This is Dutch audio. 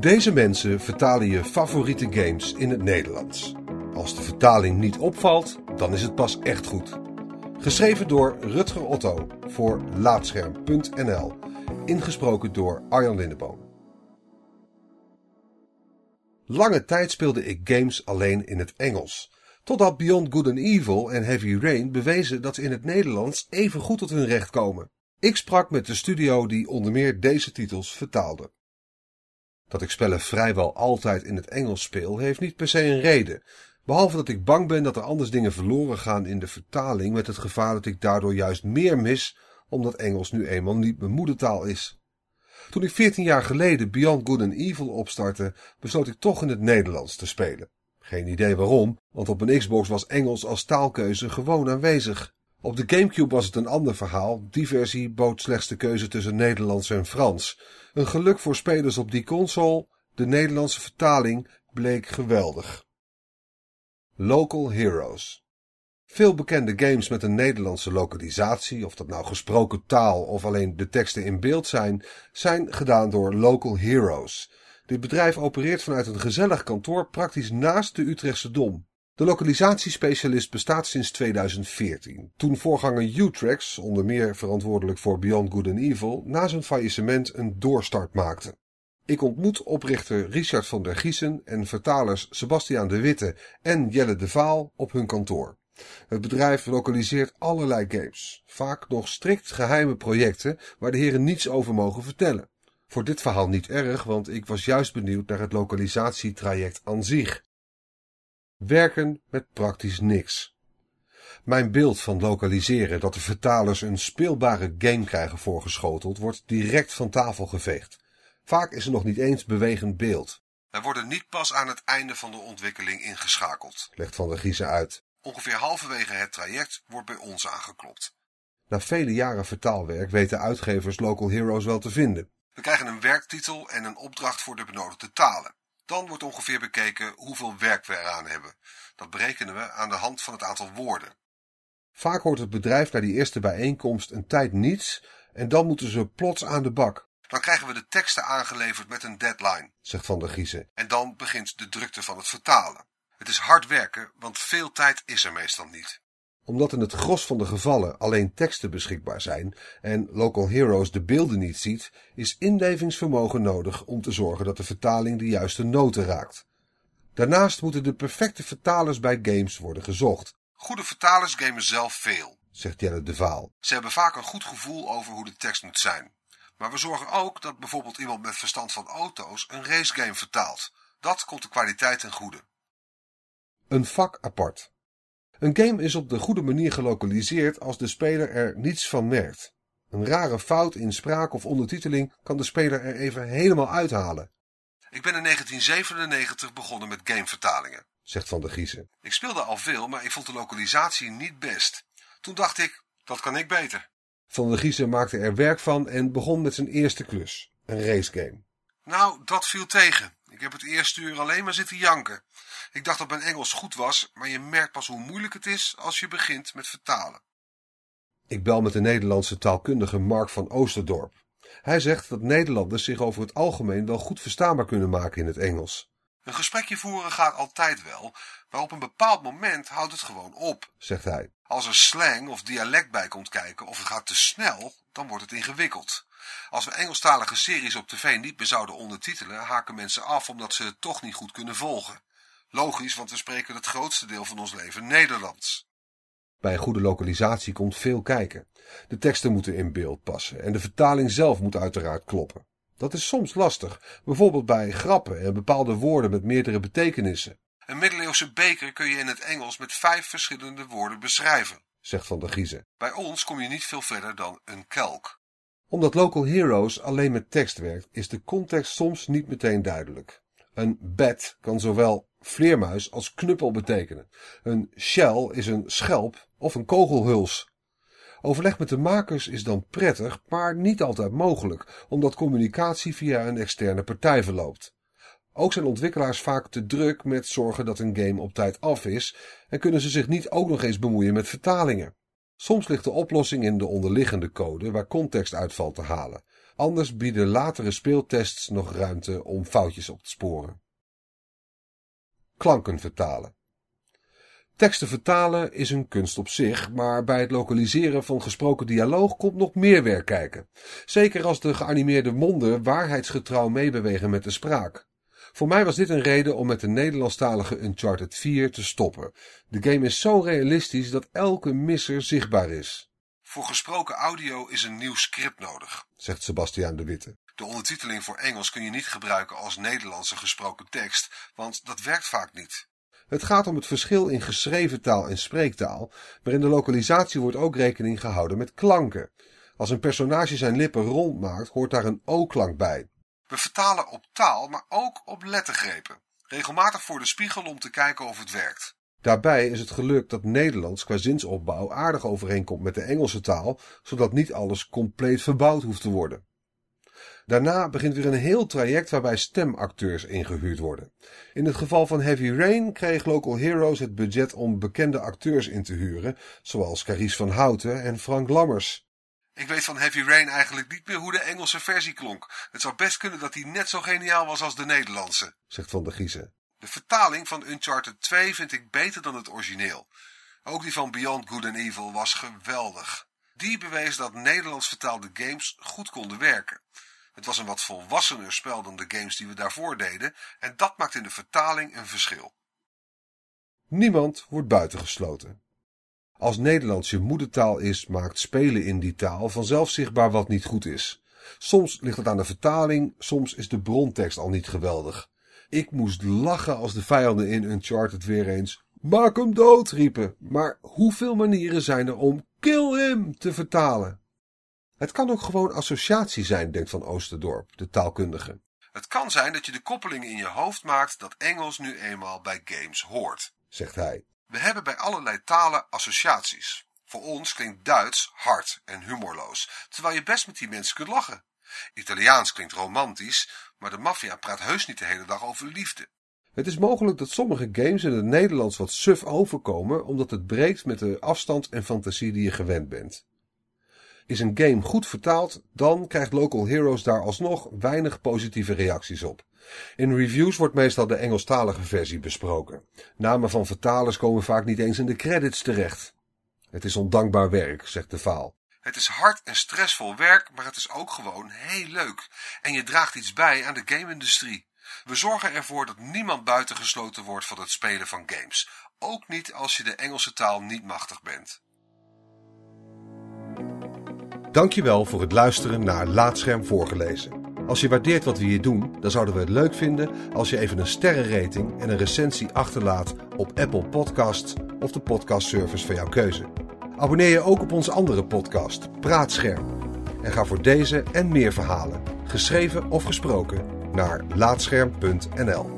Deze mensen vertalen je favoriete games in het Nederlands. Als de vertaling niet opvalt, dan is het pas echt goed. Geschreven door Rutger Otto voor Laatscherm.nl. Ingesproken door Arjan Lindeboom. Lange tijd speelde ik games alleen in het Engels. Totdat Beyond Good and Evil en Heavy Rain bewezen dat ze in het Nederlands even goed tot hun recht komen. Ik sprak met de studio die onder meer deze titels vertaalde. Dat ik spellen vrijwel altijd in het Engels speel, heeft niet per se een reden. Behalve dat ik bang ben dat er anders dingen verloren gaan in de vertaling, met het gevaar dat ik daardoor juist meer mis, omdat Engels nu eenmaal niet mijn moedertaal is. Toen ik 14 jaar geleden Beyond Good and Evil opstartte, besloot ik toch in het Nederlands te spelen. Geen idee waarom, want op een Xbox was Engels als taalkeuze gewoon aanwezig. Op de Gamecube was het een ander verhaal. Die versie bood slechts de keuze tussen Nederlands en Frans. Een geluk voor spelers op die console. De Nederlandse vertaling bleek geweldig. Local Heroes. Veel bekende games met een Nederlandse lokalisatie, of dat nou gesproken taal of alleen de teksten in beeld zijn, zijn gedaan door Local Heroes. Dit bedrijf opereert vanuit een gezellig kantoor praktisch naast de Utrechtse Dom. De lokalisatiespecialist bestaat sinds 2014, toen voorganger Utrex, onder meer verantwoordelijk voor Beyond Good and Evil, na zijn faillissement een doorstart maakte. Ik ontmoet oprichter Richard van der Giesen en vertalers Sebastiaan de Witte en Jelle de Vaal op hun kantoor. Het bedrijf lokaliseert allerlei games, vaak nog strikt geheime projecten waar de heren niets over mogen vertellen. Voor dit verhaal niet erg, want ik was juist benieuwd naar het lokalisatietraject aan zich. Werken met praktisch niks. Mijn beeld van lokaliseren dat de vertalers een speelbare game krijgen voorgeschoteld wordt direct van tafel geveegd. Vaak is er nog niet eens bewegend beeld. Wij worden niet pas aan het einde van de ontwikkeling ingeschakeld, legt Van der Giezen uit. Ongeveer halverwege het traject wordt bij ons aangeklopt. Na vele jaren vertaalwerk weten uitgevers Local Heroes wel te vinden. We krijgen een werktitel en een opdracht voor de benodigde talen. Dan wordt ongeveer bekeken hoeveel werk we eraan hebben. Dat berekenen we aan de hand van het aantal woorden. Vaak hoort het bedrijf na die eerste bijeenkomst een tijd niets en dan moeten ze plots aan de bak. Dan krijgen we de teksten aangeleverd met een deadline, zegt Van der Giezen. En dan begint de drukte van het vertalen. Het is hard werken, want veel tijd is er meestal niet omdat in het gros van de gevallen alleen teksten beschikbaar zijn en Local Heroes de beelden niet ziet, is inlevingsvermogen nodig om te zorgen dat de vertaling de juiste noten raakt. Daarnaast moeten de perfecte vertalers bij games worden gezocht. Goede vertalers gamen zelf veel, zegt Jelle de Vaal. Ze hebben vaak een goed gevoel over hoe de tekst moet zijn. Maar we zorgen ook dat bijvoorbeeld iemand met verstand van auto's een racegame vertaalt. Dat komt de kwaliteit ten goede. Een vak apart. Een game is op de goede manier gelokaliseerd als de speler er niets van merkt. Een rare fout in spraak of ondertiteling kan de speler er even helemaal uithalen. Ik ben in 1997 begonnen met gamevertalingen, zegt Van der Giezen. Ik speelde al veel, maar ik vond de lokalisatie niet best. Toen dacht ik, dat kan ik beter. Van der Giezen maakte er werk van en begon met zijn eerste klus, een racegame. Nou, dat viel tegen. Ik heb het eerste uur alleen maar zitten janken. Ik dacht dat mijn Engels goed was, maar je merkt pas hoe moeilijk het is als je begint met vertalen. Ik bel met de Nederlandse taalkundige Mark van Oosterdorp. Hij zegt dat Nederlanders zich over het algemeen wel goed verstaanbaar kunnen maken in het Engels. Een gesprekje voeren gaat altijd wel, maar op een bepaald moment houdt het gewoon op, zegt hij. Als er slang of dialect bij komt kijken of het gaat te snel, dan wordt het ingewikkeld. Als we Engelstalige series op tv niet meer zouden ondertitelen, haken mensen af omdat ze het toch niet goed kunnen volgen. Logisch, want we spreken het grootste deel van ons leven Nederlands. Bij goede lokalisatie komt veel kijken. De teksten moeten in beeld passen en de vertaling zelf moet uiteraard kloppen. Dat is soms lastig, bijvoorbeeld bij grappen en bepaalde woorden met meerdere betekenissen. Een middeleeuwse beker kun je in het Engels met vijf verschillende woorden beschrijven, zegt Van der Giezen. Bij ons kom je niet veel verder dan een kelk. Omdat Local Heroes alleen met tekst werkt, is de context soms niet meteen duidelijk. Een bat kan zowel vleermuis als knuppel betekenen. Een shell is een schelp of een kogelhuls. Overleg met de makers is dan prettig, maar niet altijd mogelijk, omdat communicatie via een externe partij verloopt. Ook zijn ontwikkelaars vaak te druk met zorgen dat een game op tijd af is en kunnen ze zich niet ook nog eens bemoeien met vertalingen. Soms ligt de oplossing in de onderliggende code waar context uit valt te halen. Anders bieden latere speeltests nog ruimte om foutjes op te sporen. Klanken vertalen. Teksten vertalen is een kunst op zich, maar bij het lokaliseren van gesproken dialoog komt nog meer werk kijken. Zeker als de geanimeerde monden waarheidsgetrouw meebewegen met de spraak. Voor mij was dit een reden om met de Nederlandstalige Uncharted 4 te stoppen. De game is zo realistisch dat elke misser zichtbaar is. Voor gesproken audio is een nieuw script nodig, zegt Sebastiaan de Witte. De ondertiteling voor Engels kun je niet gebruiken als Nederlandse gesproken tekst, want dat werkt vaak niet. Het gaat om het verschil in geschreven taal en spreektaal, maar in de lokalisatie wordt ook rekening gehouden met klanken. Als een personage zijn lippen rond maakt, hoort daar een O-klank bij. We vertalen op taal, maar ook op lettergrepen. Regelmatig voor de spiegel om te kijken of het werkt. Daarbij is het gelukt dat Nederlands qua zinsopbouw aardig overeenkomt met de Engelse taal, zodat niet alles compleet verbouwd hoeft te worden. Daarna begint weer een heel traject waarbij stemacteurs ingehuurd worden. In het geval van Heavy Rain kreeg Local Heroes het budget om bekende acteurs in te huren, zoals Carice van Houten en Frank Lammers. Ik weet van Heavy Rain eigenlijk niet meer hoe de Engelse versie klonk. Het zou best kunnen dat die net zo geniaal was als de Nederlandse, zegt Van der Giezen. De vertaling van Uncharted 2 vind ik beter dan het origineel. Ook die van Beyond Good and Evil was geweldig. Die bewees dat Nederlands vertaalde games goed konden werken. Het was een wat volwassener spel dan de games die we daarvoor deden en dat maakt in de vertaling een verschil. Niemand wordt buitengesloten. Als Nederlands je moedertaal is, maakt spelen in die taal vanzelf zichtbaar wat niet goed is. Soms ligt het aan de vertaling, soms is de brontekst al niet geweldig. Ik moest lachen als de vijanden in Uncharted weer eens Maak hem dood riepen. Maar hoeveel manieren zijn er om Kill him te vertalen? Het kan ook gewoon associatie zijn, denkt Van Oosterdorp, de taalkundige. Het kan zijn dat je de koppeling in je hoofd maakt dat Engels nu eenmaal bij games hoort, zegt hij. We hebben bij allerlei talen associaties. Voor ons klinkt Duits hard en humorloos, terwijl je best met die mensen kunt lachen. Italiaans klinkt romantisch, maar de maffia praat heus niet de hele dag over liefde. Het is mogelijk dat sommige games in het Nederlands wat suf overkomen, omdat het breekt met de afstand en fantasie die je gewend bent. Is een game goed vertaald, dan krijgt Local Heroes daar alsnog weinig positieve reacties op. In reviews wordt meestal de Engelstalige versie besproken. Namen van vertalers komen vaak niet eens in de credits terecht. Het is ondankbaar werk, zegt de faal. Het is hard en stressvol werk, maar het is ook gewoon heel leuk. En je draagt iets bij aan de game-industrie. We zorgen ervoor dat niemand buitengesloten wordt van het spelen van games. Ook niet als je de Engelse taal niet machtig bent. Dankjewel voor het luisteren naar Laatscherm voorgelezen. Als je waardeert wat we hier doen, dan zouden we het leuk vinden als je even een sterrenrating en een recensie achterlaat op Apple Podcasts of de podcastservice van jouw keuze. Abonneer je ook op onze andere podcast, Praatscherm. En ga voor deze en meer verhalen, geschreven of gesproken, naar laatscherm.nl.